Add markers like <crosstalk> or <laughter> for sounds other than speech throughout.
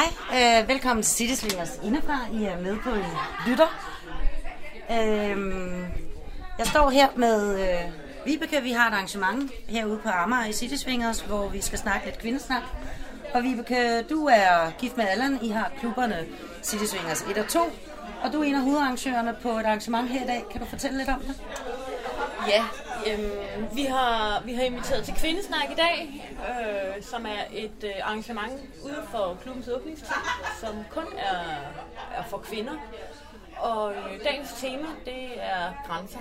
Hej, øh, velkommen til City Swingers indefra. I er med på en lytter. Øh, jeg står her med øh, Vibeke. Vi har et arrangement herude på Amager i City Swingers, hvor vi skal snakke lidt kvindesnak. Og Vibeke, du er gift med Allan. I har klubberne City Swingers 1 og 2. Og du er en af hovedarrangørerne på et arrangement her i dag. Kan du fortælle lidt om det? Ja, øhm, vi, har, vi har inviteret til Kvindesnak i dag, øh, som er et øh, arrangement ude for klubbens åbningstid, som kun er, er for kvinder. Og øh, dagens tema, det er grænser.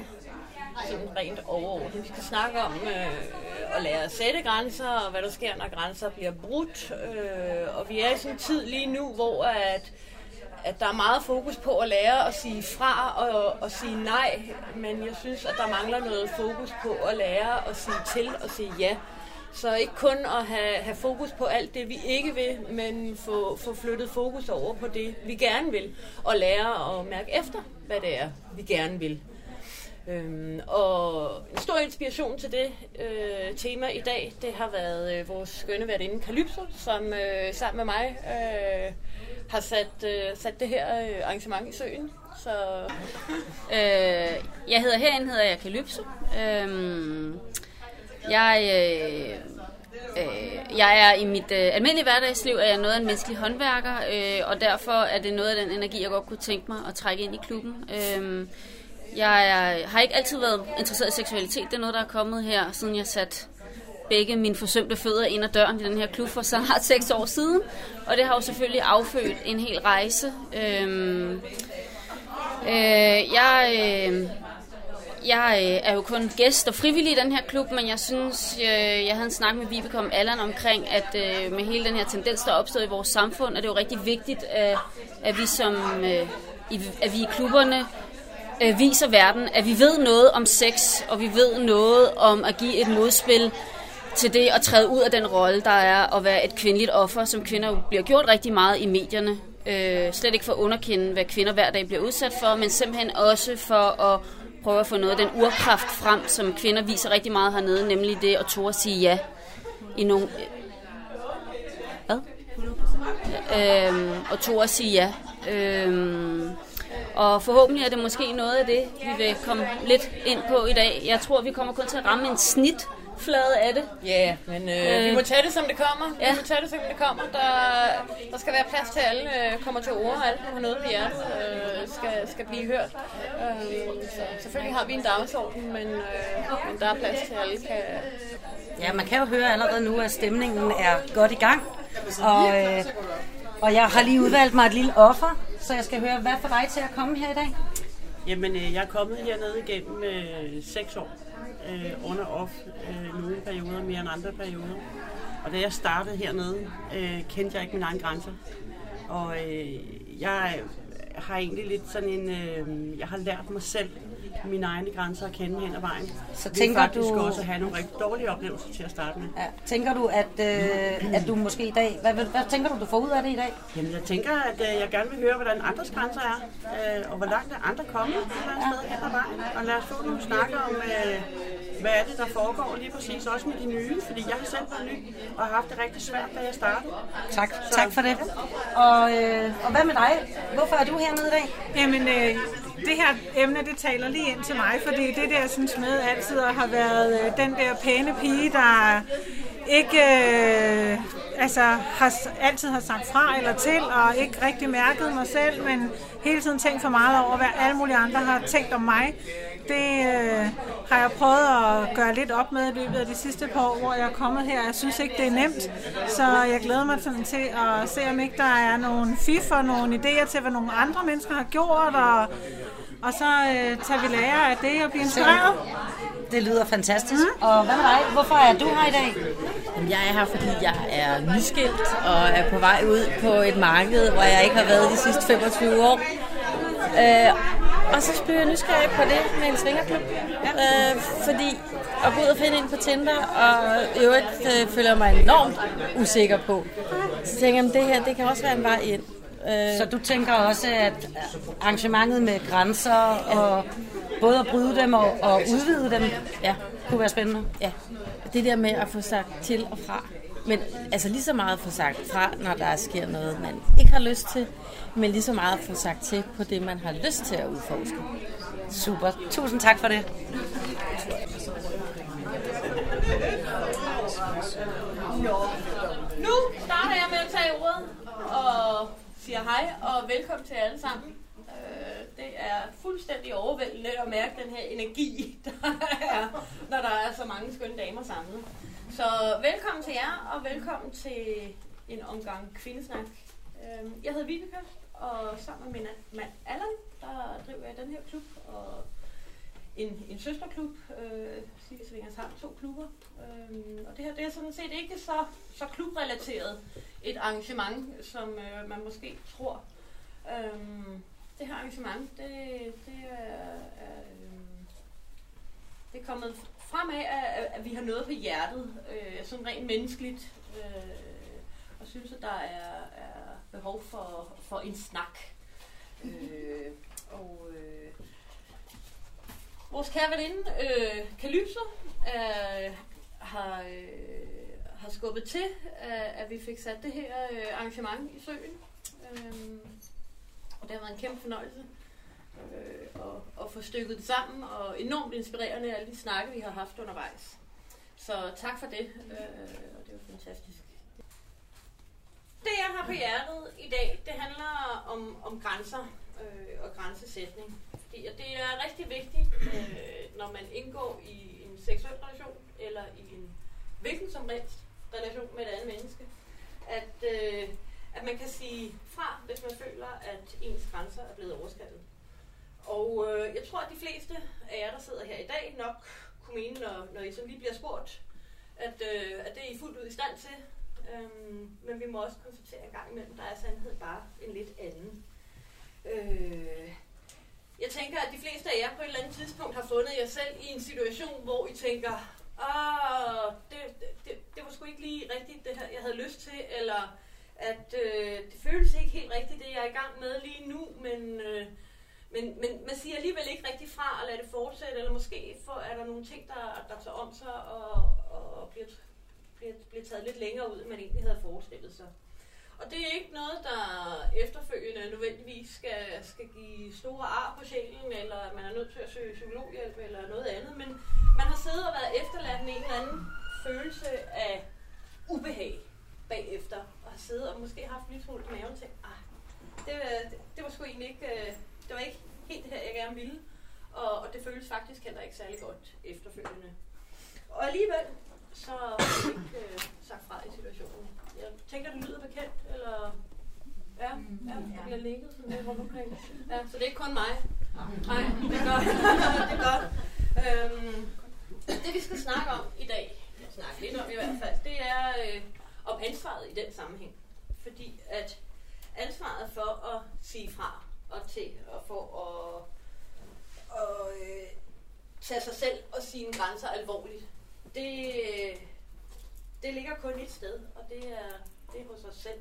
Sådan rent overordnet. Vi skal snakke om øh, at lære at sætte grænser, og hvad der sker, når grænser bliver brudt. Øh, og vi er i sådan en tid lige nu, hvor at at der er meget fokus på at lære at sige fra og, og sige nej, men jeg synes, at der mangler noget fokus på at lære at sige til og sige ja. Så ikke kun at have, have fokus på alt det, vi ikke vil, men få, få flyttet fokus over på det, vi gerne vil, og lære at mærke efter, hvad det er, vi gerne vil. Øhm, og en stor inspiration til det øh, tema i dag, det har været øh, vores skønne værtinde Kalypso, som øh, sammen med mig øh, har sat, øh, sat det her øh, arrangement i søen. Så... Øh, jeg hedder herinde, hedder jeg Calypso. Øh, jeg, øh, øh, jeg er i mit øh, almindelige hverdagsliv er jeg noget af en menneskelig håndværker, øh, og derfor er det noget af den energi, jeg godt kunne tænke mig at trække ind i klubben. Øh, jeg er, har ikke altid været interesseret i seksualitet. Det er noget, der er kommet her, siden jeg satte begge mine forsømte fødder ind ad døren i den her klub for snart seks år siden. Og det har jo selvfølgelig affødt en hel rejse. Øhm, øh, jeg, øh, jeg øh, er jo kun gæst og frivillig i den her klub, men jeg synes, øh, jeg havde en snak med Vibeke om Allan omkring, at øh, med hele den her tendens, der er opstået i vores samfund, at det jo rigtig vigtigt, at, at vi som øh, i, at vi i klubberne øh, viser verden, at vi ved noget om sex, og vi ved noget om at give et modspil til det at træde ud af den rolle, der er at være et kvindeligt offer, som kvinder bliver gjort rigtig meget i medierne. Øh, slet ikke for at underkende, hvad kvinder hver dag bliver udsat for, men simpelthen også for at prøve at få noget af den urkraft frem, som kvinder viser rigtig meget hernede, nemlig det at tåre at sige ja i nogle... Hvad? Øhm, og tåre at sige ja. Øhm, og forhåbentlig er det måske noget af det, vi vil komme lidt ind på i dag. Jeg tror, vi kommer kun til at ramme en snit flade af det. Ja, yeah, men øh, øh, vi må tage det, som det kommer. Ja. Vi må tage det, som det kommer. Der, der skal være plads til, at alle øh, kommer til ord, og alle har noget på hjertet, øh, skal, skal blive hørt. Øh, så selvfølgelig har vi en dagsorden, men, øh, men der er plads til, at alle kan... Ja, man kan jo høre allerede nu, at stemningen er godt i gang. Og, øh, og jeg har lige udvalgt mig et lille offer, så jeg skal høre, hvad for dig til at komme her i dag? Jamen, øh, jeg er kommet hernede igennem øh, seks år øh, on og off øh, nogle perioder, mere end andre perioder. Og da jeg startede hernede, øh, kendte jeg ikke mine egne grænser. Og øh, jeg har egentlig lidt sådan en... Øh, jeg har lært mig selv mine egne grænser at kende hen ad vejen. Så tænker faktisk du også at have nogle rigtig dårlige oplevelser til at starte med. Ja. Tænker du, at, øh, at du måske i dag... Hvad, hvad, hvad tænker du, du får ud af det i dag? Jamen, jeg tænker, at øh, jeg gerne vil høre, hvordan andres grænser er, øh, og hvor langt er andre kommet et eller andet sted hen ad vejen. Og lad os få nogle snakke om, øh, hvad er det, der foregår lige præcis, også med de nye, fordi jeg har selv været ny og har haft det rigtig svært, da jeg startede. Tak, Så, tak for det. Og, øh, og hvad med dig? Hvorfor er du hernede i dag? Jamen, øh, det her emne, det taler lige ind til mig, fordi det der, jeg synes med altid har været øh, den der pæne pige, der ikke øh, altså, har, altid har sagt fra eller til, og ikke rigtig mærket mig selv, men hele tiden tænkt for meget over, hvad alle mulige andre har tænkt om mig. Det øh, har jeg prøvet at gøre lidt op med i løbet af de sidste par år, hvor jeg er kommet her. Jeg synes ikke, det er nemt, så jeg glæder mig sådan til at se, om ikke der er nogle fif og nogle idéer til, hvad nogle andre mennesker har gjort, og, og så øh, tager vi lære af det og bliver inspireret. Det lyder fantastisk. Mm. Og hvad med dig? Hvorfor er du her i dag? Jeg er her, fordi jeg er nyskilt og er på vej ud på et marked, hvor jeg ikke har været de sidste 25 år. Øh, og så bliver jeg nysgerrig på det med en svingerklub. Ja. Øh, fordi at gå ud og finde en på Tinder, og i øvrigt øh, føler jeg mig enormt usikker på. Så tænker jeg, at det her det kan også være en vej ind. Øh, så du tænker også, at arrangementet med grænser og både at bryde dem og, og udvide dem, ja. kunne være spændende? Ja. Det der med at få sagt til og fra Men altså lige så meget at få sagt fra, når der sker noget, man ikke har lyst til, men lige så meget at få sagt til på det, man har lyst til at udforske. Super. Tusind tak for det. Nu starter jeg med at tage ordet og siger hej og velkommen til alle sammen. Øh, Det er fuldstændig overvældende at mærke den her energi, <laughs> der er, når der er så mange skønne damer samlet. Så velkommen til jer, og velkommen til en omgang kvindesnak. Øh, Jeg hedder Vibeke, og sammen med min mand Allan, der driver jeg den her klub, og en, en søsterklub. Øh, Silje Svingers har to klubber. Øh, og det her det er sådan set ikke så, så klubrelateret et arrangement, som øh, man måske tror. Øhm, det her arrangement, det, det er, er øh, det er kommet fremad, at, at vi har noget på hjertet, øh, sådan rent menneskeligt, øh, og synes, at der er, er behov for, for en snak. Øh, og øh, vores kære veninde, øh, Calypso, øh, har, øh, har skubbet til, at vi fik sat det her øh, arrangement i søen. Øh, og det har været en kæmpe fornøjelse øh, at, at få stykket det sammen, og enormt inspirerende alle de snakke, vi har haft undervejs. Så tak for det, øh, og det var fantastisk. Det, jeg har på hjertet i dag, det handler om, om grænser øh, og grænsesætning. Fordi det er rigtig vigtigt, øh, når man indgår i en seksuel relation, eller i en hvilken som helst relation med et andet menneske, at, øh, at man kan sige fra, hvis man føler, at ens grænser er blevet overskrevet. Og øh, jeg tror, at de fleste af jer, der sidder her i dag, nok kunne mene, når, når I så lige bliver spurgt, at, øh, at det er I fuldt ud i stand til. Øhm, men vi må også konstatere en gang imellem, der er sandhed bare en lidt anden. Øh, jeg tænker, at de fleste af jer på et eller andet tidspunkt har fundet jer selv i en situation, hvor I tænker, åh, det, det, det var sgu ikke lige rigtigt, det her, jeg havde lyst til, eller at øh, det føles ikke helt rigtigt, det jeg er i gang med lige nu, men, øh, men, men man siger alligevel ikke rigtig fra og lader det fortsætte, eller måske for, er der nogle ting, der, der tager om sig og, og bliver, bliver, bliver taget lidt længere ud, end man egentlig havde forestillet sig. Og det er ikke noget, der efterfølgende nødvendigvis skal, skal give store ar på sjælen, eller at man er nødt til at søge psykologhjælp eller noget andet, men man har siddet og været efterladt med en eller anden følelse af ubehag bagefter, og har siddet og måske haft lidt smule i maven til, ah, det, det, det var sgu egentlig ikke, øh, det var ikke helt det her, jeg gerne ville. Og, og det føles faktisk heller ikke særlig godt efterfølgende. Og alligevel, så har jeg ikke øh, sagt fra i situationen. Jeg tænker, det lyder bekendt. Ja, ja, der bliver ligget sådan lidt rundt omkring. <laughs> Ja, så det er ikke kun mig. Nej, det er godt. <laughs> det er godt. Øhm, det vi skal snakke om i dag, snakke lidt om i hvert fald, det er øh, om ansvaret i den sammenhæng. Fordi at ansvaret for at sige fra og til at få at, at øh, tage sig selv og sine grænser alvorligt, det, det ligger kun et sted, og det er, det er hos os selv.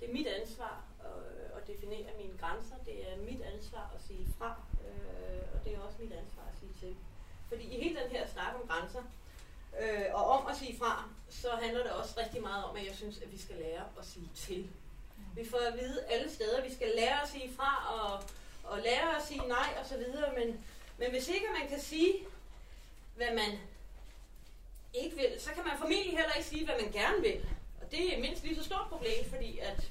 Det er mit ansvar at, at definere mine grænser. Det er mit ansvar at sige fra, øh, og det er også mit ansvar at sige til. Fordi i hele den her snak om grænser, øh, og om at sige fra, så handler det også rigtig meget om, at jeg synes, at vi skal lære at sige til. Vi får at vide alle steder, at vi skal lære at sige fra, og, og lære at sige nej, og så videre, men, men hvis ikke man kan sige, hvad man ikke vil, så kan man formentlig heller ikke sige, hvad man gerne vil. Og det er mindst lige så stort problem, fordi at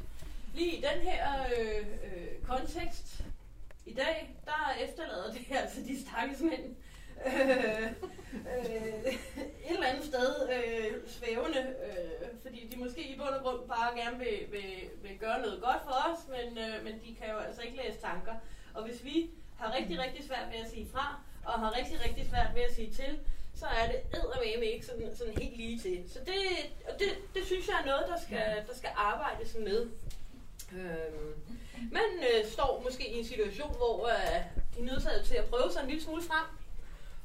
lige i den her øh, øh, kontekst i dag, der efterlader det altså de stakkels mænd <laughs> øh, øh, et eller andet sted øh, svævende, øh, fordi de måske i bund og grund bare gerne vil, vil, vil gøre noget godt for os, men, øh, men de kan jo altså ikke læse tanker. Og hvis vi har rigtig, rigtig svært ved at sige fra, og har rigtig, rigtig svært ved at sige til, så er det eddermame ikke sådan, sådan helt lige til. Så det, og det, det synes jeg er noget, der skal, der skal arbejdes med. Øhm, man øh, står måske i en situation, hvor øh, de er nødt til at prøve sig en lille smule frem.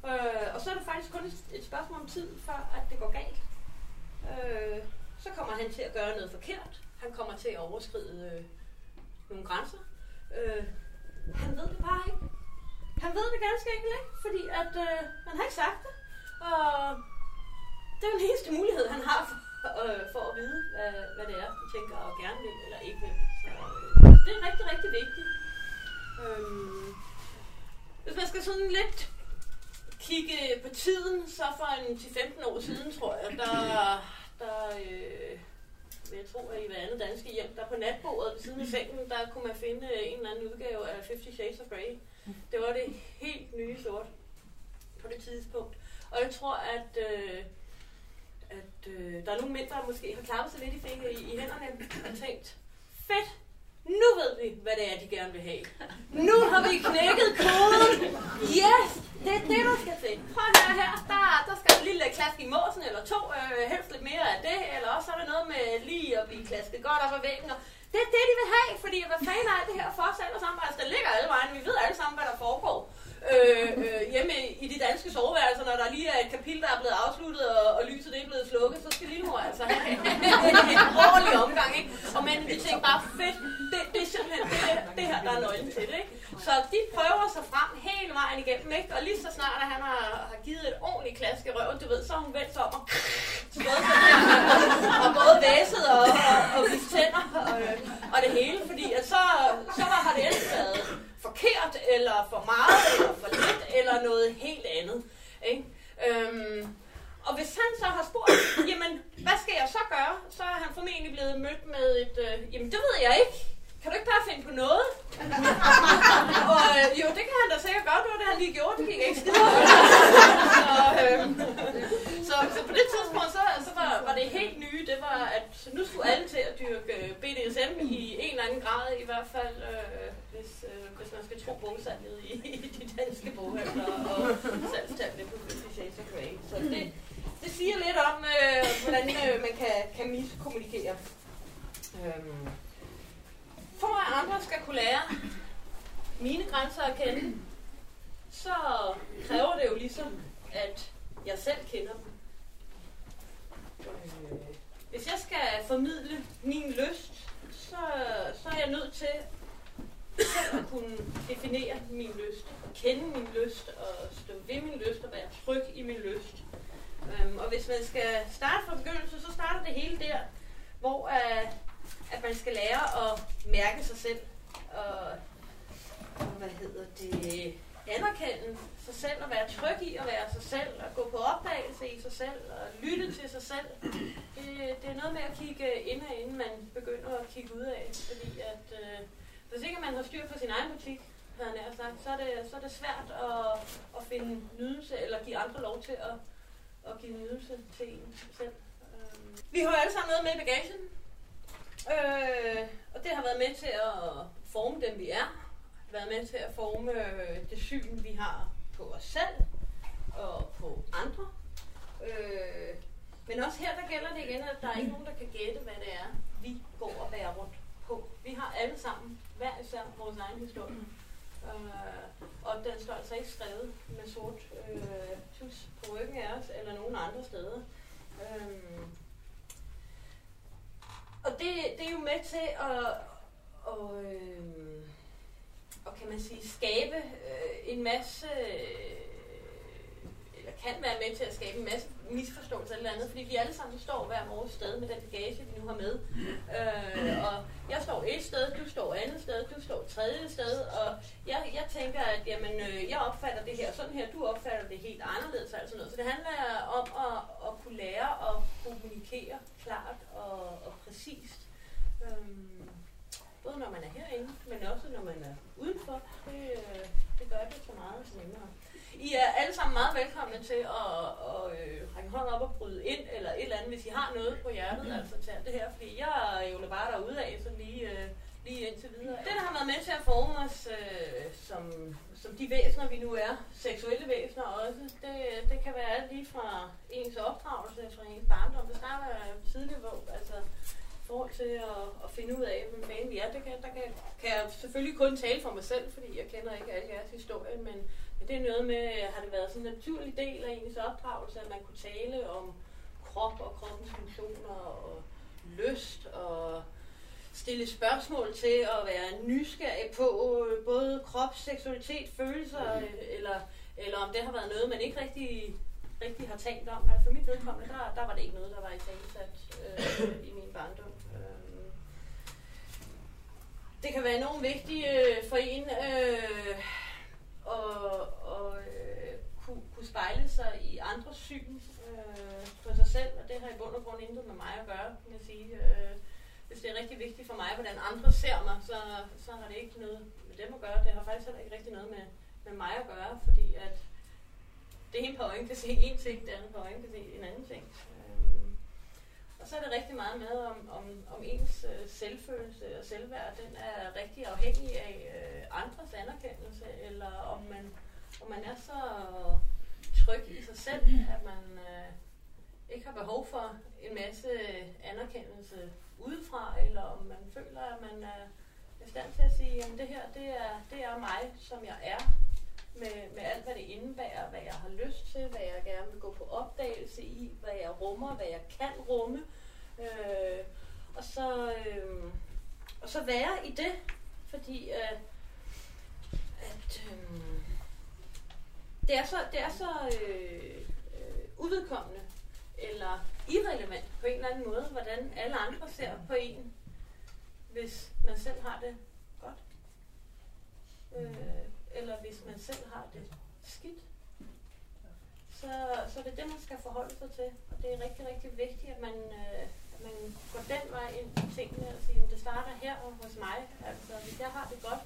Øh, og så er det faktisk kun et, et spørgsmål om tid, før at det går galt. Øh, så kommer han til at gøre noget forkert. Han kommer til at overskride øh, nogle grænser. Øh, han ved det bare ikke. Han ved det ganske enkelt ikke, fordi at, øh, man har ikke sagt det. Og det er den eneste mulighed, han har øh, for at vide, hvad, hvad det er, de tænker og gerne vil eller ikke vil. Så øh, det er rigtig, rigtig vigtigt. Øhm, hvis man skal sådan lidt kigge på tiden, så for en 10-15 år siden, tror jeg, der, der øh, vil jeg tro, at i hver andet danske hjem, der på natbordet ved siden af sengen, der kunne man finde en eller anden udgave af Fifty Shades of Grey. Det var det helt nye sort på det tidspunkt. Og jeg tror, at, øh, at øh, der er nogle mænd, der måske har klappet sig lidt i, fingre, i, i hænderne og tænkt, fedt, nu ved vi, hvad det er, de gerne vil have. Nu har vi knækket koden. Yes, det er det, der skal til. Prøv at høre her, der, der skal en lille klask i måsen, eller to, øh, helst lidt mere af det, eller også er der noget med lige at blive klasket godt op ad væggen. Og det er det, de vil have, fordi hvad fanden er det her for os alle sammen? Altså, der ligger alle vejen, vi ved alle sammen, hvad der foregår øh, øh, hjemme i de danske soveværelser, når der lige er et kapitel, der er blevet afsluttet, og, og lyset er blevet slukket, så skal lillemor altså have en, en ordentlig omgang, ikke? Og men vi tænker bare, fedt, det, det er simpelthen det, her- det her, der er nøglen til det, ikke? Så de prøver sig frem hele vejen igennem, ikke? Og lige så snart, at han har, har givet et ordentligt klask i røven, du ved, så har hun vendt sig om og slået <laughs> der, og både væset og, og, og vist tænder og, og det hele, fordi at så, så har det ellers været forkert, eller for meget, eller for lidt, eller noget helt andet. Ikke? Øhm, og hvis han så har spurgt, jamen, hvad skal jeg så gøre? Så er han formentlig blevet mødt med et, øh, jamen, det ved jeg ikke. Kan du ikke bare finde på noget? <laughs> og øh, jo, det kan han da sikkert godt, det var det, han lige gjorde. Det gik ikke skide så, øh, så, så på det tidspunkt, så, så var, var det helt nye, det var, at nu skulle alle til at dyrke BDSM i en eller anden grad, i hvert fald, øh, hvis, øh, hvis man skal tro bogsalget i, i de danske boghandler og salgstallene på Fifty Grey. Så det, det siger lidt om, øh, hvordan øh, man kan, kan miskommunikere. Øhm. For at kunne lære mine grænser at kende, så kræver det jo ligesom, at jeg selv kender dem. Øh, hvis jeg skal formidle min lyst, så, så er jeg nødt til selv at kunne definere min lyst, kende min lyst og stå ved min lyst og være tryg i min lyst. Um, og hvis man skal starte fra begyndelsen, så starter det hele der, hvor uh, at man skal lære at mærke sig selv og, hvad hedder det, anerkende sig selv og være tryg i at være sig selv og gå på opdagelse i sig selv og lytte til sig selv. Det, det er noget med at kigge indad, inden man begynder at kigge ud af, fordi at øh, hvis ikke man har styr på sin egen butik, havde jeg sagt, så er det, så er det svært at, at finde nydelse eller give andre lov til at, at give nydelse til en selv. Øhm, vi har jo alle sammen noget med i bagagen, øh, og det har været med til at forme dem, vi er. Været med til at forme øh, det syn, vi har på os selv og på andre. Øh, men også her, der gælder det igen, at der er ikke nogen, der kan gætte, hvad det er, vi går og bærer rundt på. Vi har alle sammen hver især vores egen historie. Øh, og den står altså ikke skrevet med sort øh, tus på ryggen af os, eller nogen andre steder. Øh, og det, det er jo med til at, og, øh, og kan man sige, skabe øh, en masse, øh, eller kan være med til at skabe en masse misforståelser eller andet, fordi vi alle sammen står hver vores sted med den bagage, vi nu har med. Øh, og jeg står et sted, du står andet sted, du står tredje sted, og jeg, jeg tænker, at jamen, øh, jeg opfatter det her sådan her, du opfatter det helt anderledes, altså noget. Så det handler om at, at kunne lære at kommunikere klart og, og præcist. Øhm, både når man er herinde, men også når man er udenfor. Det, øh, det gør det så meget nemmere. I er alle sammen meget velkomne til at, at øh, række hånden op og bryde ind, eller et eller andet, hvis I har noget på hjertet, altså til alt det her. Fordi jeg er jo bare derude af, så lige, øh, lige indtil videre. Det, der har været med til at forme os øh, som, som de væsener, vi nu er, seksuelle væsener også, det, det kan være alt lige fra ens opdragelse, fra ens barndom. Det starter tidligt, hvor, altså, forhold til at, at finde ud af, hvem fanden vi er. Det kan, der kan, kan jeg selvfølgelig kun tale for mig selv, fordi jeg kender ikke alle jeres historie, men men det er noget med, har det været sådan en naturlig del af ens opdragelse, at man kunne tale om krop og kroppens funktioner og lyst og stille spørgsmål til at være nysgerrig på øh, både krop, seksualitet, følelser, øh, eller, eller om det har været noget, man ikke rigtig rigtig har talt om. Altså for mit vedkommende, der, der var det ikke noget, der var i talesat øh, i min barndom. Det kan være enormt vigtigt øh, for en øh, at, og øh, kunne, kunne spejle sig i andres syn øh, på sig selv, og det har i bund og grund intet med mig at gøre, kan jeg sige. Øh, hvis det er rigtig vigtigt for mig, hvordan andre ser mig, så, så har det ikke noget med dem at gøre. Det har faktisk heller ikke rigtig noget med, med mig at gøre, fordi at det ene par øjne kan se en ting, det andet par øjne kan se en anden ting. Og så er det rigtig meget med, om, om, om ens øh, selvfølelse og selvværd, den er rigtig afhængig af øh, andres anerkendelse, eller om man, om man er så tryg i sig selv, at man øh, ikke har behov for en masse anerkendelse udefra, eller om man føler, at man er i stand til at sige, at det her, det er, det er mig, som jeg er, med, med alt, hvad det indebærer, hvad jeg har lyst til, hvad jeg gerne vil gå på se i, hvad jeg rummer, hvad jeg kan rumme. Øh, og, så, øh, og så være i det, fordi øh, at, øh, det er så, det er så øh, øh, uvedkommende eller irrelevant på en eller anden måde, hvordan alle andre ser på en, hvis man selv har det godt. Øh, eller hvis man selv har det skidt. Så, så det er det, man skal forholde sig til. Og det er rigtig, rigtig vigtigt, at man, øh, at man går den vej ind i tingene og siger, at det starter her og hos mig. Altså, hvis jeg har det godt,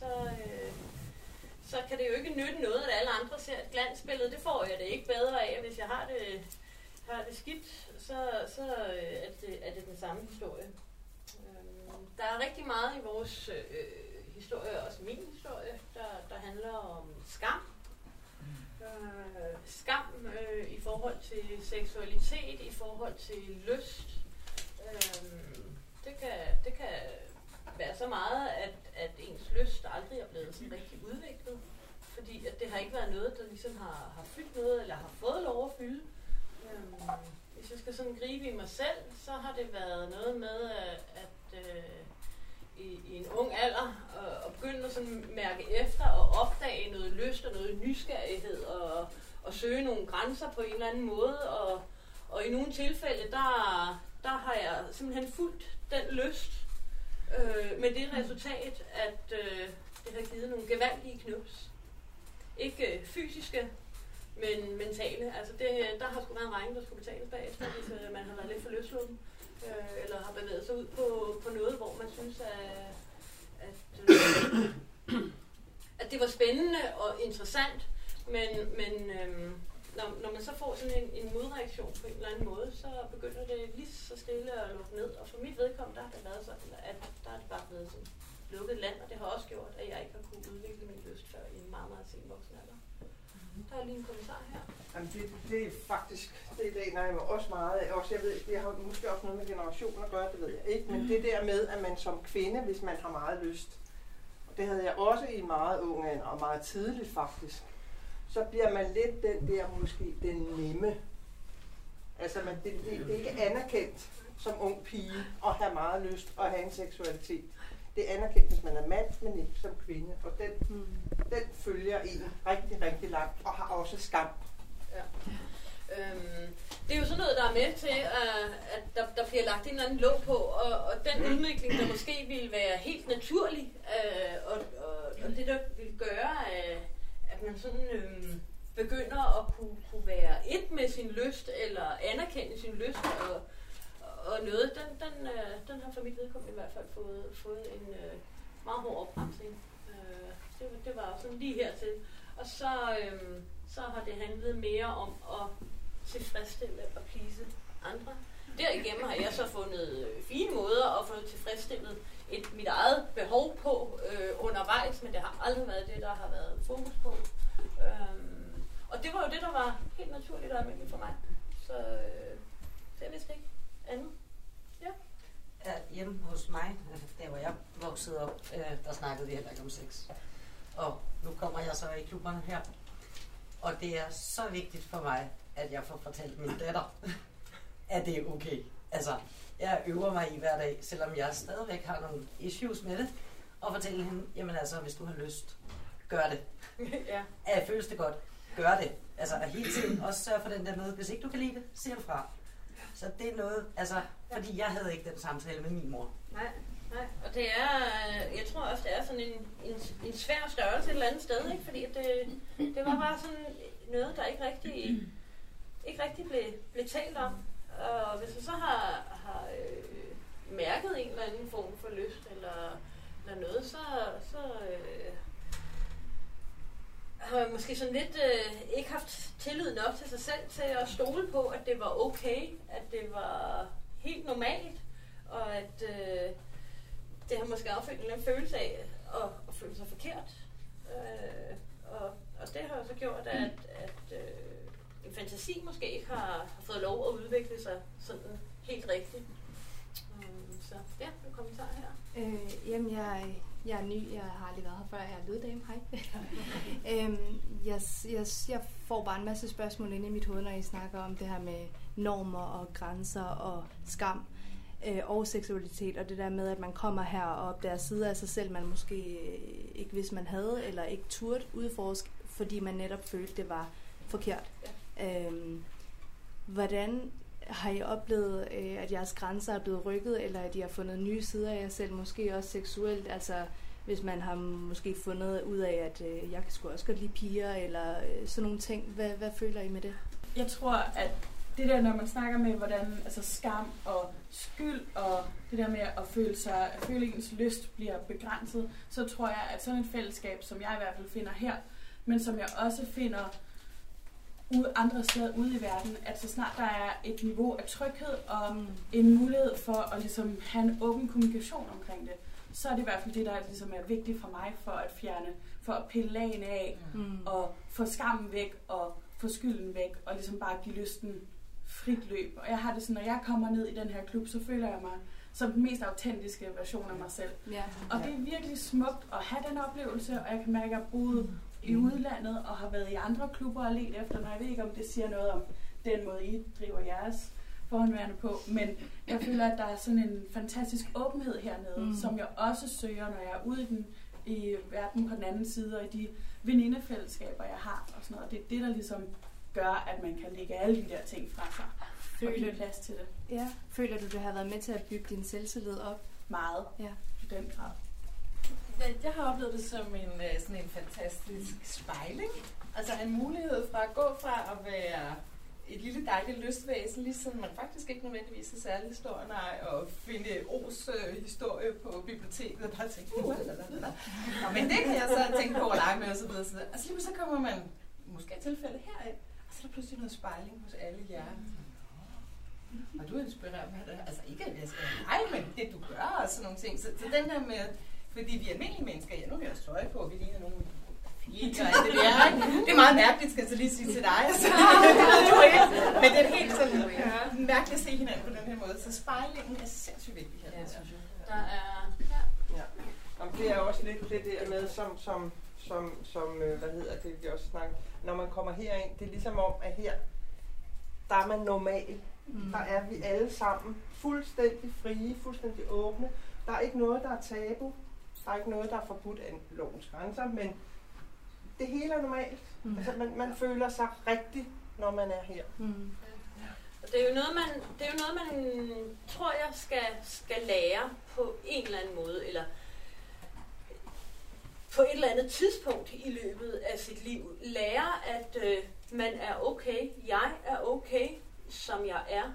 så, øh, så kan det jo ikke nytte noget, at alle andre ser et glansbillede. Det får jeg det ikke bedre af, hvis jeg har det, har det skidt, så, så øh, er, det, er det den samme historie. Øh, der er rigtig meget i vores øh, historie, også min historie, der, der handler om skam. Øh, skam øh, i forhold til seksualitet, i forhold til lyst. Øh, det, kan, det kan være så meget, at, at ens lyst aldrig er blevet sådan rigtig udviklet. Fordi at det har ikke været noget, der ligesom har, har fyldt noget, eller har fået lov at fylde. Øh, hvis jeg skal sådan gribe i mig selv, så har det været noget med, at, at øh, i, i en ung alder og, og begynde at sådan mærke efter og opdage noget lyst og noget nysgerrighed og, og søge nogle grænser på en eller anden måde. Og, og i nogle tilfælde, der, der har jeg simpelthen fulgt den lyst øh, med det resultat, at øh, det har givet nogle gevaldige knups. Ikke øh, fysiske, men mentale. Altså det, der har sgu været en regning, der skulle betales bagefter, hvis øh, man har været lidt for løsluppen øh, eller har bevæget sig ud på, på noget, hvor man synes, at, at, øh, at det var spændende og interessant, men, men øh, når, når man så får sådan en, en modreaktion på en eller anden måde, så begynder det lige så stille at lukke ned. Og for mit vedkommende, der har det været sådan, at der er det bare blevet sådan lukket land, og det har også gjort, at jeg ikke har kunnet udvikle min lyst før i en meget, meget sen voksen alder. Der er lige en kommentar her. Jamen det, det er faktisk, det læner jeg mig også meget af. Også, jeg ved, det har måske også noget med generation at gøre, det ved jeg ikke. Men det der med, at man som kvinde, hvis man har meget lyst, og det havde jeg også i meget ung alder, og meget tidligt faktisk, så bliver man lidt den der måske den nemme. Altså man, det, det, det er ikke anerkendt som ung pige at have meget lyst og have en seksualitet. Det er anerkendt, hvis man er mand, men ikke som kvinde. Og den, mm. den følger en rigtig, rigtig langt og har også skam. Ja. Øhm, det er jo sådan noget, der er med til, uh, at der, der bliver lagt en eller anden låg på, og, og den udvikling, der måske ville være helt naturlig, uh, og, og, og det der vil gøre, uh, at man sådan uh, begynder at kunne, kunne være et med sin lyst, eller anerkende sin lyst, og, og noget, den, den, uh, den har for mit vedkommende i hvert fald fået, fået en uh, meget hård opbremsning. Uh, det, det var sådan lige hertil. Og så, øhm, så har det handlet mere om at tilfredsstille og please andre. Derigennem har jeg så fundet øh, fine måder at få tilfredsstillet et, mit eget behov på øh, undervejs, men det har aldrig været det, der har været fokus på. Øhm, og det var jo det, der var helt naturligt og almindeligt for mig. Så øh, så jeg vidste ikke andet. Ja. Ja, hjemme hos mig, der hvor jeg voksede op, øh, der snakkede vi heller ikke om sex. Og nu kommer jeg så i klubberne her. Og det er så vigtigt for mig, at jeg får fortalt min datter, at det er okay. Altså, jeg øver mig i hver dag, selvom jeg stadigvæk har nogle issues med det, og fortælle hende, jamen altså, hvis du har lyst, gør det. <laughs> ja. At føles det godt, gør det. Altså at hele tiden også sørge for den der med, hvis ikke du kan lide det, siger du fra. Så det er noget, altså, fordi jeg havde ikke den samtale med min mor. Nej, nej. Og det er, øh, jeg tror også, det er sådan en, en, en svær størrelse et eller andet sted, ikke? Fordi at det, det var bare sådan noget, der ikke rigtig, ikke rigtig blev, blev talt om. Og hvis man så har, har øh, mærket en eller anden form for lyst eller, eller noget, så, så øh, har man måske sådan lidt øh, ikke haft tillid nok til sig selv til at stole på, at det var okay, at det var helt normalt, og at øh, det har måske affødt en eller anden følelse af at, at føle sig forkert. Øh, og, og det har så gjort, at, at øh, en fantasi måske ikke har, har fået lov at udvikle sig sådan helt rigtigt. Um, så ja, en kommentar her. Øh, jamen, jeg, jeg er ny. Jeg har aldrig været her før. Jeg er lyddame. Hej. <laughs> øhm, jeg, jeg, jeg får bare en masse spørgsmål ind i mit hoved, når I snakker om det her med normer og grænser og skam øh, og seksualitet. Og det der med, at man kommer her og opdager sider af sig selv, man måske øh, ikke vidste, man havde, eller ikke turde udforske, fordi man netop følte, det var forkert. Ja. Øhm, hvordan har I oplevet, øh, at jeres grænser er blevet rykket, eller at I har fundet nye sider af jer selv, måske også seksuelt? Altså, hvis man har måske fundet ud af, at øh, jeg kan sgu også godt lide piger, eller øh, sådan nogle ting. Hvad, hvad føler I med det? Jeg tror, at det der, når man snakker med, hvordan altså skam og skyld, og det der med at føle, sig, at føle ens lyst bliver begrænset, så tror jeg, at sådan et fællesskab, som jeg i hvert fald finder her, men som jeg også finder ude andre steder ude i verden, at så snart der er et niveau af tryghed og mm. en mulighed for at ligesom have en åben kommunikation omkring det, så er det i hvert fald det, der ligesom er vigtigt for mig for at fjerne, for at pille lagene af mm. og få skammen væk og få skylden væk og ligesom bare give lysten frit løb. Og jeg har det sådan, når jeg kommer ned i den her klub, så føler jeg mig som den mest autentiske version af mig selv. Ja. Og det er virkelig smukt at have den oplevelse, og jeg kan mærke, at jeg har boet i udlandet og har været i andre klubber og let efter, når jeg ved ikke, om det siger noget om den måde, I driver jeres forhåndværende på, men jeg føler, at der er sådan en fantastisk åbenhed hernede, mm. som jeg også søger, når jeg er ude i, den, i verden på den anden side, og i de venindefællesskaber, jeg har, og sådan noget. Det er det, der ligesom gør, at man kan lægge alle de der ting fra sig, føler, og plads til det. Ja. Føler du, det har været med til at bygge din selvtillid op? Meget, Ja. i den grad. Jeg har oplevet det som en, øh, sådan en fantastisk spejling. Altså en mulighed fra at gå fra at være et lille dejligt lystvæsen, ligesom man faktisk ikke nødvendigvis er særlig stor, nej, og finde O's øh, historie på biblioteket og bare tænke, uh, lalalala. Nå, men det kan jeg så tænke på at lege med og så videre. Og så lige så kommer man, måske i tilfælde herind, og så er der pludselig noget spejling hos alle jer. Og du inspirerer mig, det. altså ikke at jeg skal nej, men det du gør og sådan nogle ting. Så, så den der med, fordi vi er almindelige mennesker, ja, nu har vi også tøj på, vi ligner nogle og det der, ikke? Det er meget mærkeligt, skal jeg så lige sige til dig. Altså. ved du ikke. Men det er helt sådan mærkeligt at se hinanden på den her måde. Så spejlingen er sindssygt vigtig her. Ja, synes jeg. Der er... Ja. Ja. Jamen, det er også lidt det der med, som, som, som, som øh, hvad hedder det, vi også snakker, når man kommer herind, det er ligesom om, at her, der er man normal. Mm. Der er vi alle sammen fuldstændig frie, fuldstændig åbne. Der er ikke noget, der er tabu. Der er ikke noget, der er forbudt af lovens grænser, men det hele er normalt. Mm. Altså, man, man føler sig rigtig, når man er her. Mm. Og det er jo noget, man, det er jo noget, man tror jeg skal, skal lære på en eller anden måde, eller på et eller andet tidspunkt i løbet af sit liv. Lære, at øh, man er okay, jeg er okay, som jeg er.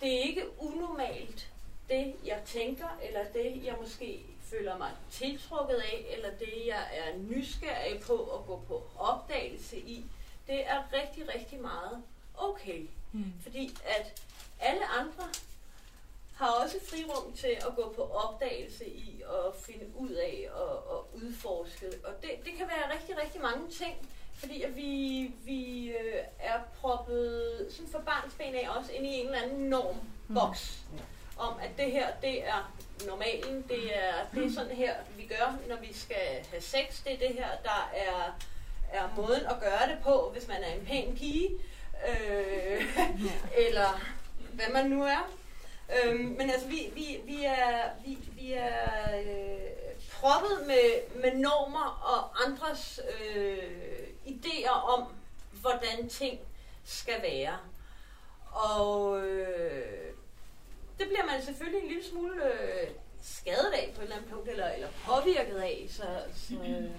Det er ikke unormalt, det jeg tænker, eller det jeg måske føler mig tiltrukket af, eller det jeg er nysgerrig på at gå på opdagelse i. Det er rigtig, rigtig meget okay. Mm. Fordi at alle andre har også frirum til at gå på opdagelse i og finde ud af og, og udforske. Og det, det kan være rigtig, rigtig mange ting, fordi at vi, vi øh, er proppet sådan for barnsben af også ind i en eller anden normboks. Mm. Om at det her, det er normalen, det er, det er sådan her, vi gør, når vi skal have sex. Det er det her, der er, er måden at gøre det på, hvis man er en pæn pige. Øh, <laughs> eller hvad man nu er. Øhm, men altså, vi, vi, vi er, vi, vi er øh, proppet med, med normer og andres øh, idéer om, hvordan ting skal være. Og øh, det bliver man selvfølgelig en lille smule øh, skadet af på et eller andet punkt, eller, eller påvirket af. Så, så, øh,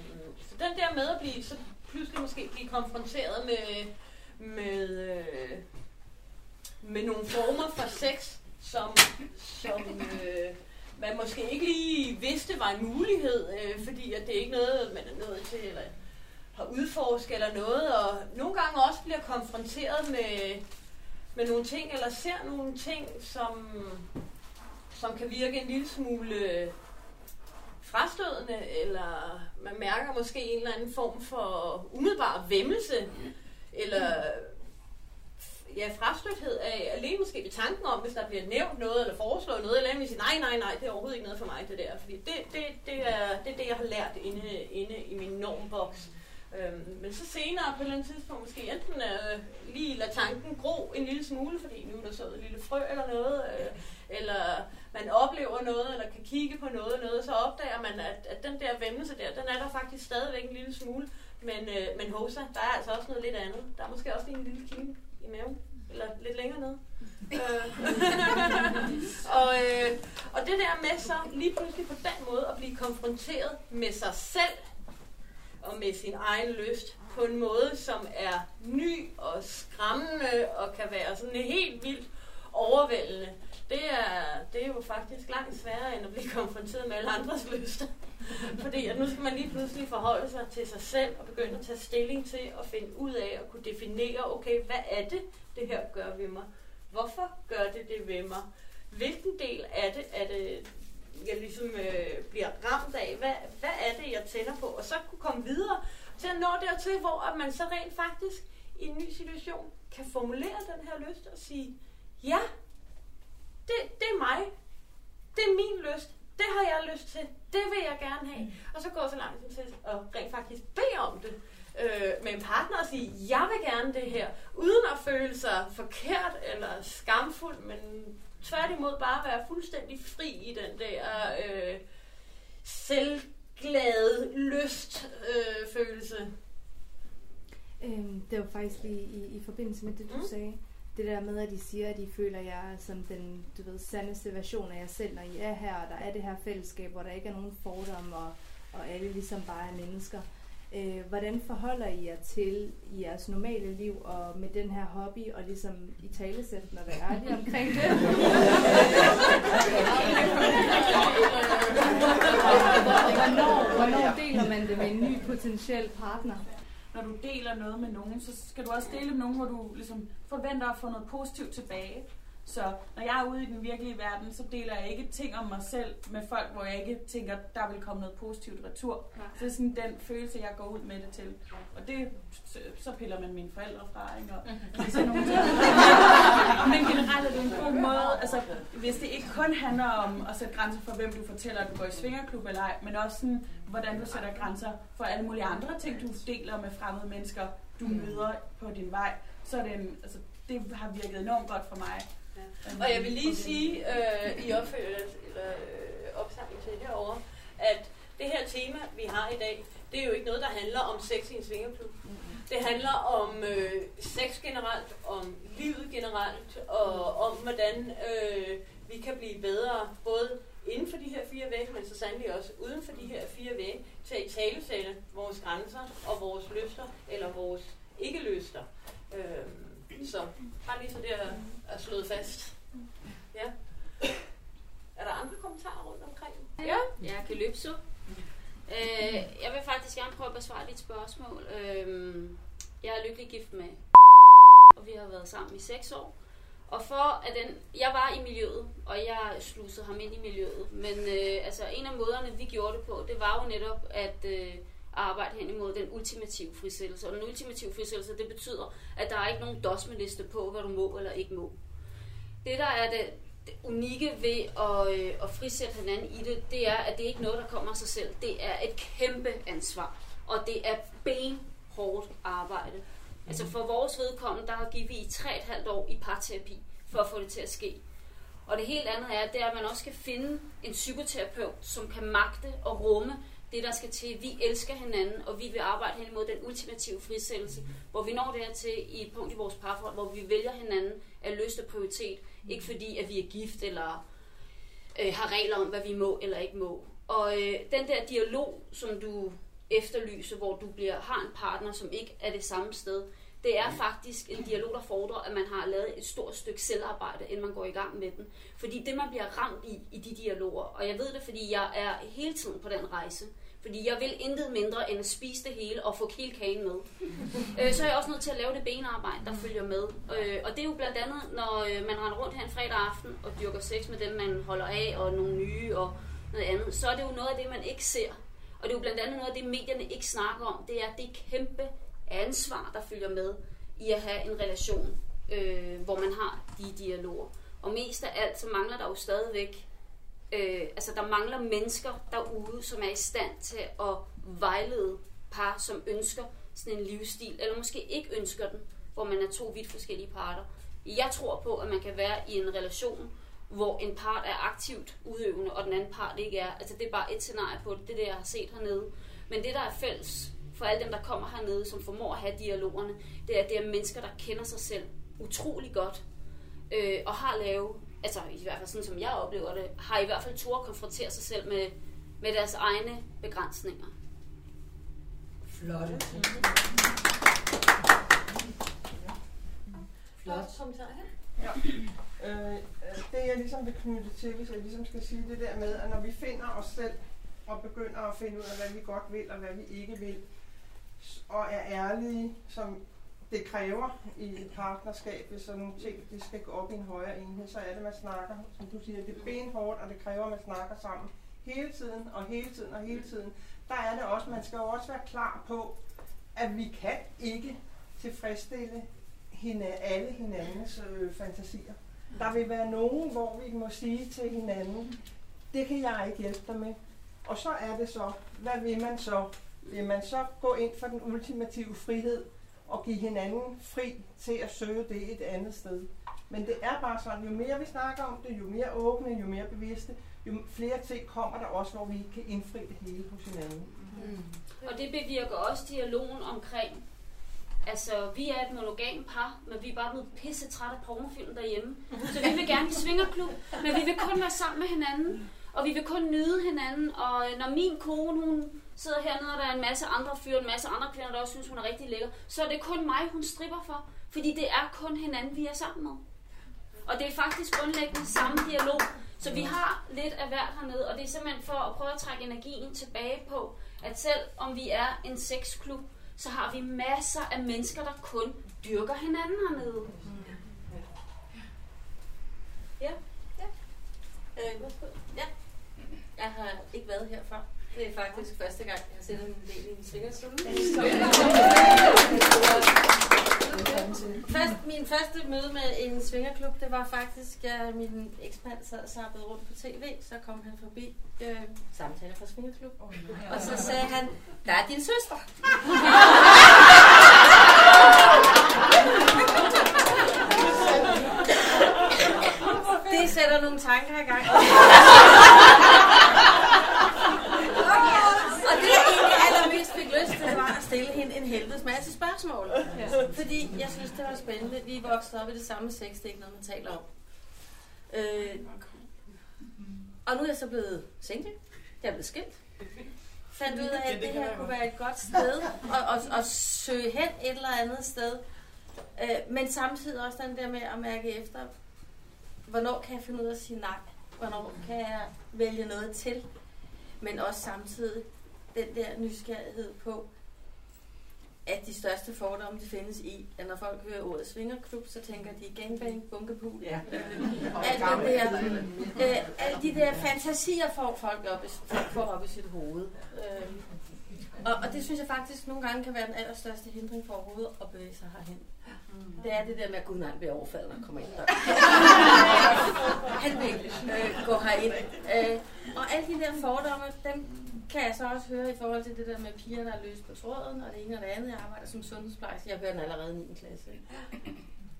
så den der med at blive, så pludselig måske blive konfronteret med, med, øh, med nogle former for sex, som, som øh, man måske ikke lige vidste var en mulighed, øh, fordi at det er ikke noget, man er nået til, eller har udforsket eller noget, og nogle gange også bliver konfronteret med, med nogle ting, eller ser nogle ting, som, som kan virke en lille smule frastødende, eller man mærker måske en eller anden form for umiddelbar vemmelse, eller ja, frastødthed af, alene måske ved tanken om, hvis der bliver nævnt noget, eller foreslået noget, eller andet, siger, nej, nej, nej, det er overhovedet ikke noget for mig, det der. Fordi det, det, det, er, det er det, jeg har lært inde, inde i min normboks. Øhm, men så senere på et eller andet tidspunkt måske enten øh, lige lade tanken gro en lille smule, fordi nu er der så et lille frø eller noget, øh, eller man oplever noget, eller kan kigge på noget, noget så opdager man, at, at den der vemmelse der, den er der faktisk stadigvæk en lille smule. Men, øh, men hosa, der er altså også noget lidt andet. Der er måske også lige en lille kine i maven, eller lidt længere nede. øh. <laughs> og, øh, og det der med så lige pludselig på den måde at blive konfronteret med sig selv, og med sin egen lyst, på en måde, som er ny og skræmmende, og kan være sådan helt vildt overvældende, det er, det er jo faktisk langt sværere, end at blive konfronteret med alle andres lyster. Fordi at nu skal man lige pludselig forholde sig til sig selv og begynde at tage stilling til at finde ud af at kunne definere, okay, hvad er det, det her gør ved mig? Hvorfor gør det det ved mig? Hvilken del af det er det, jeg ligesom øh, bliver ramt af? Hvad, hvad er det, jeg tænder på? Og så kunne komme videre til at nå dertil, hvor at man så rent faktisk i en ny situation kan formulere den her lyst og sige, ja, det, det er mig. Det er min lyst. Det har jeg lyst til. Det vil jeg gerne have. Og så går så langt til at rent faktisk bede om det øh, med en partner og sige, jeg vil gerne det her, uden at føle sig forkert eller skamfuld, men tværtimod bare være fuldstændig fri i den der øh, selvglade lyst øh, følelse. Øhm, det var faktisk lige i, i forbindelse med det, du mm. sagde. Det der med, at de siger, at de føler, at jeg er som den du ved, sandeste version af jer selv, når I er her, og der er det her fællesskab, hvor der ikke er nogen fordomme, og, og alle ligesom bare er mennesker. Øh, hvordan forholder I jer til i jeres normale liv og med den her hobby, og ligesom i talesætten og være ærlige omkring det? <laughs> hvornår, hvornår deler man det med en ny potentiel partner? Når du deler noget med nogen, så skal du også dele med nogen, hvor du ligesom forventer at få noget positivt tilbage. Så når jeg er ude i den virkelige verden, så deler jeg ikke ting om mig selv med folk, hvor jeg ikke tænker, der vil komme noget positivt retur. Ja. Så det er sådan den følelse, jeg går ud med det til. Og det, så piller man mine forældre fra, ikke? Og er sådan nogle ting. <laughs> Men generelt er det en god måde, altså hvis det ikke kun handler om at sætte grænser for, hvem du fortæller, at du går i svingerklub eller ej, men også sådan, hvordan du sætter grænser for alle mulige andre ting, du deler med fremmede mennesker, du møder på din vej, så er det, en, altså, det har virket enormt godt for mig. Og jeg vil lige sige øh, i opfølgelse, eller øh, opsamling til herovre, at det her tema, vi har i dag, det er jo ikke noget, der handler om sex i en svingerklub. Det handler om øh, sex generelt, om livet generelt, og om hvordan øh, vi kan blive bedre, både inden for de her fire vægge, men så sandelig også uden for de her fire vægge, til at talesætte vores grænser og vores lyster, eller vores ikke-lyster. Øh, så bare lige så det er, slået fast. Ja. Er der andre kommentarer rundt omkring? Ja. Jeg kan løbe så. Øh, jeg vil faktisk gerne prøve at besvare dit spørgsmål. Øh, jeg er lykkelig gift med og vi har været sammen i 6 år. Og for at den, jeg var i miljøet, og jeg slussede ham ind i miljøet. Men øh, altså en af måderne, vi gjorde det på, det var jo netop at øh, arbejde hen imod den ultimative frisættelse. Og den ultimative frisættelse, det betyder, at der er ikke nogen dosmeliste på, hvad du må eller ikke må. Det, der er det, det unikke ved at, øh, at frisætte hinanden i det, det er, at det ikke er noget, der kommer af sig selv. Det er et kæmpe ansvar. Og det er benhårdt arbejde. Altså for vores vedkommende, der har givet vi i 3,5 år i parterapi, for at få det til at ske. Og det helt andet er, det er, at man også skal finde en psykoterapeut, som kan magte og rumme det, der skal til. Vi elsker hinanden, og vi vil arbejde hen imod den ultimative frisættelse, hvor vi når dertil i et punkt i vores parforhold, hvor vi vælger hinanden af lyst og prioritet. Ikke fordi, at vi er gift eller øh, har regler om, hvad vi må eller ikke må. Og øh, den der dialog, som du efterlyser, hvor du bliver, har en partner, som ikke er det samme sted, det er faktisk en dialog, der fordrer, at man har lavet et stort stykke selvarbejde, inden man går i gang med den. Fordi det, man bliver ramt i, i de dialoger, og jeg ved det, fordi jeg er hele tiden på den rejse, fordi jeg vil intet mindre end at spise det hele og få hele kagen med. <laughs> øh, så er jeg også nødt til at lave det benarbejde, der følger med. Øh, og det er jo blandt andet, når øh, man render rundt her en fredag aften og dyrker sex med dem, man holder af, og nogle nye og noget andet, så er det jo noget af det, man ikke ser. Og det er jo blandt andet noget af det, medierne ikke snakker om. Det er det kæmpe ansvar, der følger med i at have en relation, øh, hvor man har de dialoger. Og mest af alt, så mangler der jo stadigvæk, øh, altså der mangler mennesker derude, som er i stand til at vejlede par, som ønsker sådan en livsstil, eller måske ikke ønsker den, hvor man er to vidt forskellige parter. Jeg tror på, at man kan være i en relation, hvor en part er aktivt udøvende, og den anden part ikke er. Altså det er bare et scenarie på det, det er det, jeg har set hernede. Men det, der er fælles for alle dem, der kommer hernede, som formår at have dialogerne, det er, at det er mennesker, der kender sig selv utrolig godt, øh, og har lavet, altså i hvert fald sådan som jeg oplever det, har i hvert fald tur at konfrontere sig selv med, med deres egne begrænsninger. Flotte. Flot kommentar her. Ja. Øh, det jeg ligesom vil knytte til, hvis jeg ligesom skal sige det der med, at når vi finder os selv og begynder at finde ud af, hvad vi godt vil og hvad vi ikke vil, og er ærlige, som det kræver i et partnerskab, hvis sådan nogle ting de skal gå op i en højere enhed, så er det, man snakker, som du siger, det er benhårdt, og det kræver, at man snakker sammen hele tiden, og hele tiden, og hele tiden. Der er det også, man skal jo også være klar på, at vi kan ikke tilfredsstille hina, alle hinandens øh, fantasier. Der vil være nogen, hvor vi må sige til hinanden, det kan jeg ikke hjælpe dig med. Og så er det så, hvad vil man så? Vil man så gå ind for den ultimative frihed og give hinanden fri til at søge det et andet sted? Men det er bare sådan, jo mere vi snakker om det, jo mere åbne, jo mere bevidste, jo flere ting kommer der også, hvor vi kan indfri det hele hos hinanden. Mm. Og det bevirker også dialogen omkring, altså vi er et monogam par, men vi er bare blevet pisse trætte af pornofilm derhjemme. Så vi vil gerne i svingerklub, men vi vil kun være sammen med hinanden. Og vi vil kun nyde hinanden, og når min kone, hun sidder hernede, og der er en masse andre fyre, en masse andre kvinder, der også synes, hun er rigtig lækker, så er det kun mig, hun stripper for. Fordi det er kun hinanden, vi er sammen med. Og det er faktisk grundlæggende samme dialog. Så vi har lidt af hvert hernede, og det er simpelthen for at prøve at trække energien tilbage på, at selv om vi er en sexklub, så har vi masser af mennesker, der kun dyrker hinanden hernede. Ja. ja. Øh, ja. Jeg har ikke været her før. Det er faktisk første gang, jeg har set en del i en svingerstol. Først, min første møde med en svingerklub, det var faktisk, at min eksmand sad og sappede rundt på tv, så kom han forbi øh, samtaler fra svingerklub. Og så sagde han, der er din søster. <laughs> det sætter nogle tanker i gang. <laughs> Og det, jeg egentlig allermest fik lyst til, det var at stille hende en helvedes masse spørgsmål. Ja. Fordi jeg synes, det var spændende. Vi er vokset op i det samme sex, det er ikke noget, man taler om. Øh, og nu er jeg så blevet single. Jeg er blevet skilt. Fandt ud af, at det her kunne være et godt sted at, at, at søge hen et eller andet sted. Øh, men samtidig også den der med at mærke efter, hvornår kan jeg finde ud af at sige nej? Hvornår kan jeg vælge noget til? Men også samtidig den der nysgerrighed på, at de største fordomme, de findes i, at når folk hører ordet svingerklub, så tænker de gangbang, bunkepool. Ja. Alt det der, øh, alle de der fantasier får folk op i, får op i sit hoved. Øh, og, og det synes jeg faktisk nogle gange kan være den allerstørste hindring for overhovedet at bevæge sig herhen. Det er det der med, at Gud nej, bliver overfaldet, når han kommer ind der. <laughs> Han vil øh, gå herind. Øh, og alle de der fordomme, dem kan jeg så også høre i forhold til det der med piger, der er løs på tråden, og det ene og det andet. Jeg arbejder som sundhedsplejerske. Jeg hører den allerede i 9. klasse.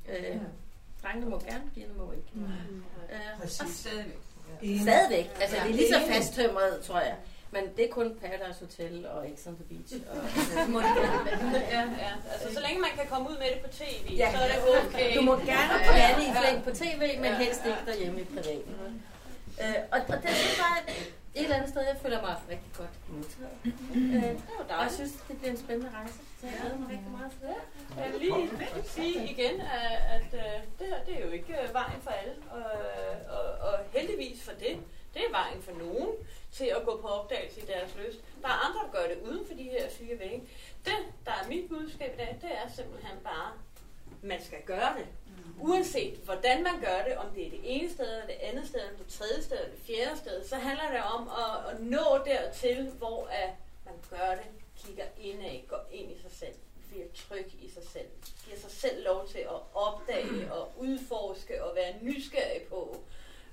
Øh, drengene må gerne, pigerne må ikke. Øh, Præcis. Stadigvæk. Stadigvæk. Altså, det er lige så fasttømret, tror jeg. Men det er kun Paradise Hotel og Ex on the Beach. Og, altså, ja, ja. Altså, så længe man kan komme ud med det på tv, Ja. så er det okay. Du må gerne Ja, ja, blande i flæng på tv, men helst ikke derhjemme i privaten. Øh, og, og det synes jeg et eller andet sted, jeg føler mig rigtig godt modtaget. Øh, og jeg synes, det bliver en spændende rejse, så jeg glæder mig rigtig meget til det. Jeg vil lige sige igen, at, at øh, det her det er jo ikke øh, vejen for alle. Og, og, og heldigvis for det, det er vejen for nogen til at gå på opdagelse i deres lyst. Der er andre, der gør det uden for de her fire vægge. Det, der er mit budskab i dag, det er simpelthen bare, man skal gøre det. Uanset hvordan man gør det, om det er det ene sted, eller det andet sted, eller det tredje sted, eller det fjerde sted, så handler det om at, at nå dertil, hvor at man gør det, kigger indad, går ind i sig selv, bliver tryg i sig selv, giver sig selv lov til at opdage <clears throat> og udforske og være nysgerrig på.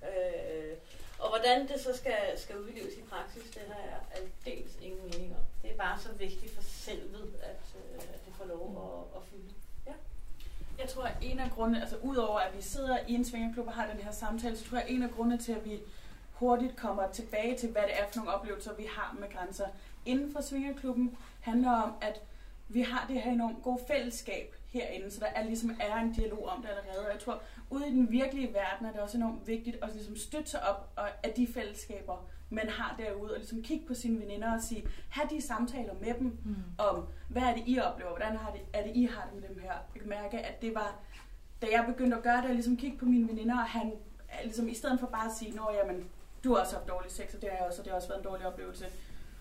Øh, og hvordan det så skal, skal udleves i praksis, det har jeg aldeles ingen mening om. Det er bare så vigtigt for selvet, at, øh, at det får lov at, at fylde. Jeg tror, at en af grundene, altså udover at vi sidder i en svingerklub og har den her samtale, så tror jeg, at en af grundene til, at vi hurtigt kommer tilbage til, hvad det er for nogle oplevelser, vi har med grænser inden for svingerklubben, handler om, at vi har det her enormt gode fællesskab herinde, så der er ligesom er en dialog om det allerede. Og jeg tror, ude i den virkelige verden er det også enormt vigtigt at ligesom støtte sig op af de fællesskaber, man har derude, og ligesom kigge på sine veninder og sige, have de samtaler med dem mm. om, hvad er det, I oplever, hvordan har det, er det, I har det med dem her. Jeg kan mærke, at det var, da jeg begyndte at gøre det, at ligesom kigge på mine veninder, og han, ligesom, i stedet for bare at sige, nå jamen, du har også haft dårlig sex, og det har jeg også, og det har også været en dårlig oplevelse.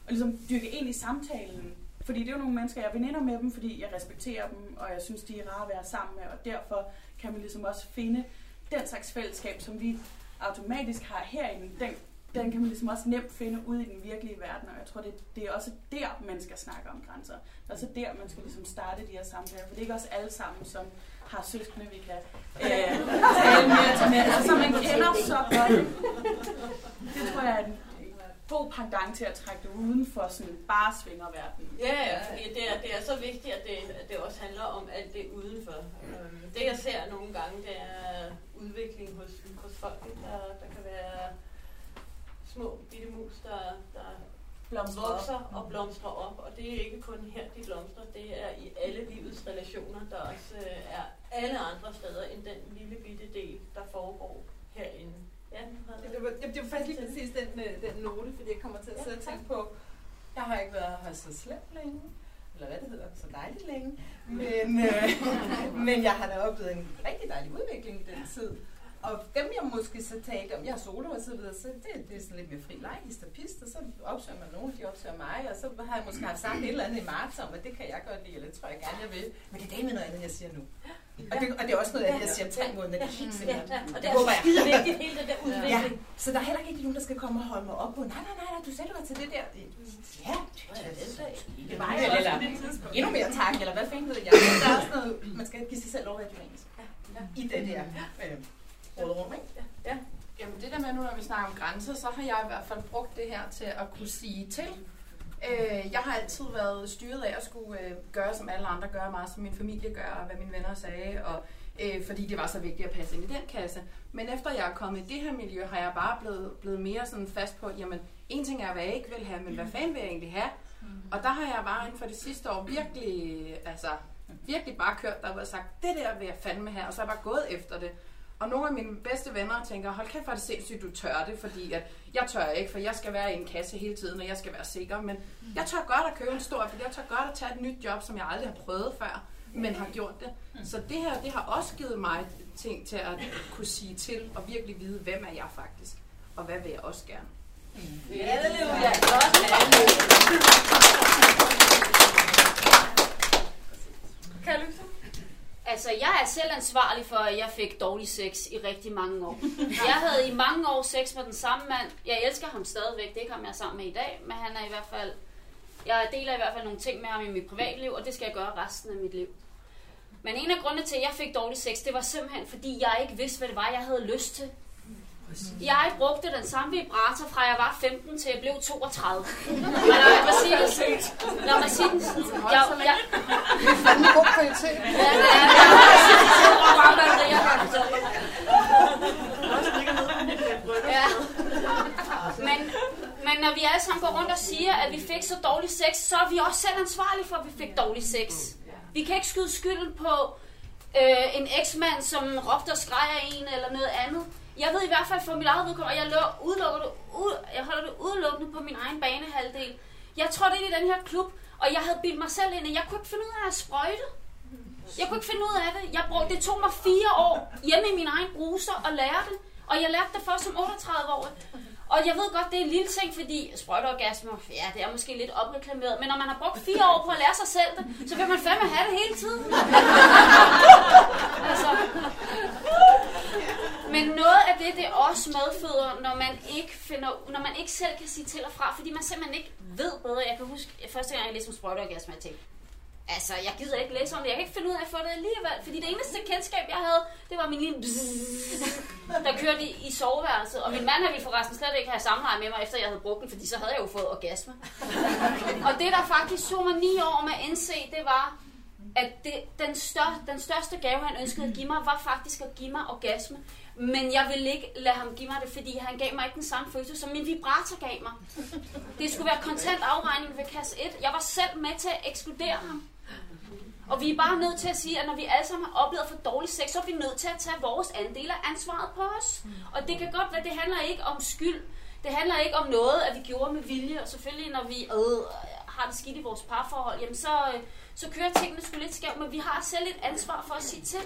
Og ligesom dykke ind i samtalen. Fordi det er jo nogle mennesker, jeg er veninder med dem, fordi jeg respekterer dem, og jeg synes, de er rare at være sammen med, og derfor kan man ligesom også finde den slags fællesskab, som vi automatisk har herinde, den, den kan man ligesom også nemt finde ud i den virkelige verden, og jeg tror, det, det er også der, man skal snakke om grænser. Det er også der, man skal ligesom starte de her samtaler, for det er ikke også alle sammen, som har søskende, vi kan øh, tale med, med altså, som man kender så godt. Det tror jeg er en god pendant til at trække det uden for sådan bare svingerverden. Ja, ja, fordi det er, det er så vigtigt, at det, at det også handler om alt det udenfor. Øhm, det jeg ser nogle gange, det er udvikling hos, hos folk. Der, der kan være små bitte mus, der, der Blomstrer vokser op. og blomstrer op. Og det er ikke kun her, de blomstrer. Det er i alle livets relationer, der også øh, er alle andre steder end den lille bitte del, der foregår herinde. Ja, Ja, det, var, det, det var faktisk lige præcis den, øh, den note, fordi jeg kommer til at sidde og tænke på, jeg har ikke været her så slemt længe, eller hvad det hedder, så dejligt længe, men, øh, <laughs> men jeg har da oplevet en rigtig dejlig udvikling i den tid. Og dem jeg måske så talte om, jeg er solo og så videre, så det, det er sådan lidt mere fri leg, hist og så opsøger man nogen, de opsøger mig, og så har jeg måske haft sagt et eller andet i marts om, at det kan jeg godt lide, eller det tror jeg gerne, jeg vil. Men det er det med noget andet, jeg siger nu. Og det, og det er også noget jeg siger om tre måneder, det er helt sikkert. Ja, og det er håber så jeg. vigtigt, hele det der Ja. udvikling. Så der er heller ikke nogen, der skal komme og holde mig op på, nej, nej, nej, du sagde, du var til det der. Ja, det var jeg eller endnu mere tak, eller hvad fanden ved jeg. Der er også noget, man skal give sig selv lov at dynamisk. I det der øh, rådrum, ikke? Ja. Jamen det der med nu, når vi snakker om grænser, så har jeg i hvert fald brugt det her til at kunne sige til. Øh, jeg har altid været styret af at skulle øh, gøre, som alle andre gør, meget som min familie gør, og hvad mine venner sagde, og øh, fordi det var så vigtigt at passe ind i den kasse. Men efter jeg er kommet i det her miljø, har jeg bare blevet, blevet mere sådan fast på, jamen en ting er, hvad jeg ikke vil have, men hvad fanden vil jeg egentlig have? Og der har jeg bare inden for det sidste år virkelig, altså, virkelig bare kørt der og sagt, det der vil jeg fandme have, og så har jeg bare gået efter det. Og nogle af mine bedste venner tænker, hold kæft, hvor er det sindssygt, du tør det, fordi at jeg tør ikke, for jeg skal være i en kasse hele tiden, og jeg skal være sikker. Men jeg tør godt at købe en stor, fordi jeg tør godt at tage et nyt job, som jeg aldrig har prøvet før, men har gjort det. Så det her, det har også givet mig ting til at kunne sige til, og virkelig vide, hvem er jeg faktisk, og hvad vil jeg også gerne. Halleluja. Godt. Kan du Altså, jeg er selv ansvarlig for, at jeg fik dårlig sex i rigtig mange år. <laughs> Jeg havde i mange år sex med den samme mand. Jeg elsker ham stadigvæk. Det er ikke ham, jeg er sammen med i dag. Men han er i hvert fald... Jeg deler i hvert fald nogle ting med ham i mit privatliv, og det skal jeg gøre resten af mit liv. Men en af grundene til, at jeg fik dårlig sex, det var simpelthen, fordi jeg ikke vidste, hvad det var, jeg havde lyst til. Jeg brugte den samme vibrator fra jeg var 15 til jeg blev 32. <laughs> Og lad mig sige det sådan. Lad mig sige det sådan. Jeg, jeg, Det er fandme god kvalitet. Ja, det er det. Jeg bruger bare batterier, kan jeg fortælle jer. Ja. Men, men når vi alle sammen går rundt og siger, at vi fik så dårlig sex, så er vi også selv ansvarlige for, at vi fik dårlig sex. Vi kan ikke skyde skylden på øh, en eksmand, som råbte og skreg af en eller noget andet. Jeg ved i hvert fald for mit eget vedkommende, og jeg, lå, udelukker det, ud, jeg holder det udelukkende på min egen banehalvdel. Jeg trådte ind i den her klub, og jeg havde bildt mig selv ind, at jeg kunne ikke finde ud af at sprøjte. Jeg kunne ikke finde ud af det. Jeg brugte, det tog mig fire år hjemme i min egen bruser at lære det. Og jeg lærte det først som 38 år. Og jeg ved godt, det er en lille ting, fordi sprøjteorgasmer, ja, det er måske lidt opreklameret, men når man har brugt fire <laughs> år på at lære sig selv det, så vil man fandme have det hele tiden. altså. Men noget af det, det også medføder, når man ikke finder, når man ikke selv kan sige til og fra, fordi man simpelthen ikke ved bedre. Jeg kan huske, første gang jeg læste om sprøjteorgasmer, jeg tænkte, Altså, jeg gider ikke læse om det. Jeg kan ikke finde ud af at få det alligevel. Fordi det eneste kendskab, jeg havde, det var min lille bzzz, <laughs> der kørte i, i soveværelset. Og min mand ville forresten slet ikke have samleje med mig, efter jeg havde brugt den, fordi så havde jeg jo fået orgasme. <laughs> og det, der faktisk tog mig ni år med at indse, det var, at det, den, stør, den største gave, han ønskede at give mig, var faktisk at give mig orgasme. Men jeg ville ikke lade ham give mig det, fordi han gav mig ikke den samme følelse, som min vibrator gav mig. Det skulle være kontant afregning ved kasse 1. Jeg var selv med til at ekskludere ham. Og vi er bare nødt til at sige, at når vi alle sammen har oplevet for dårlig sex, så er vi nødt til at tage vores andel af ansvaret på os. Og det kan godt være, det handler ikke om skyld. Det handler ikke om noget, at vi gjorde med vilje. Og selvfølgelig, når vi øh, har det skidt i vores parforhold, jamen så, øh, så kører tingene sgu lidt skævt. Men vi har selv et ansvar for at sige til.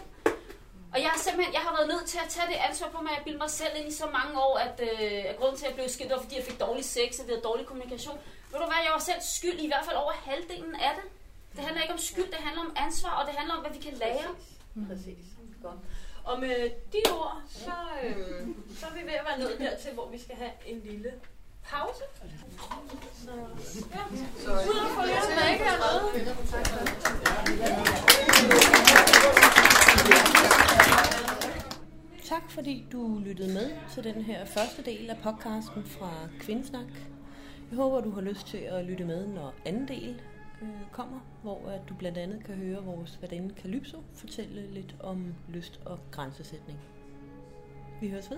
Og jeg har simpelthen jeg har været nødt til at tage det ansvar på mig, at bilde mig selv ind i så mange år, at, øh, at grunden til, at jeg blev skilt, var, fordi jeg fik dårlig sex, og vi havde dårlig kommunikation. Ved du hvad, jeg var selv skyld i hvert fald over halvdelen af det. Det handler ikke om skyld, det handler om ansvar, og det handler om, hvad vi kan lære. Præcis. Godt. Og med de ord, så, øh, så er vi ved at være nået dertil, hvor vi skal have en lille pause. Så, ja. Ud og få lidt snakke hernede. Tak fordi du lyttede med til den her første del af podcasten fra Kvindesnak. Jeg håber, du har lyst til at lytte med, når anden del øh, kommer, hvor at du blandt andet kan høre vores værtinde Calypso fortælle lidt om lyst og grænsesætning. Vi høres ved.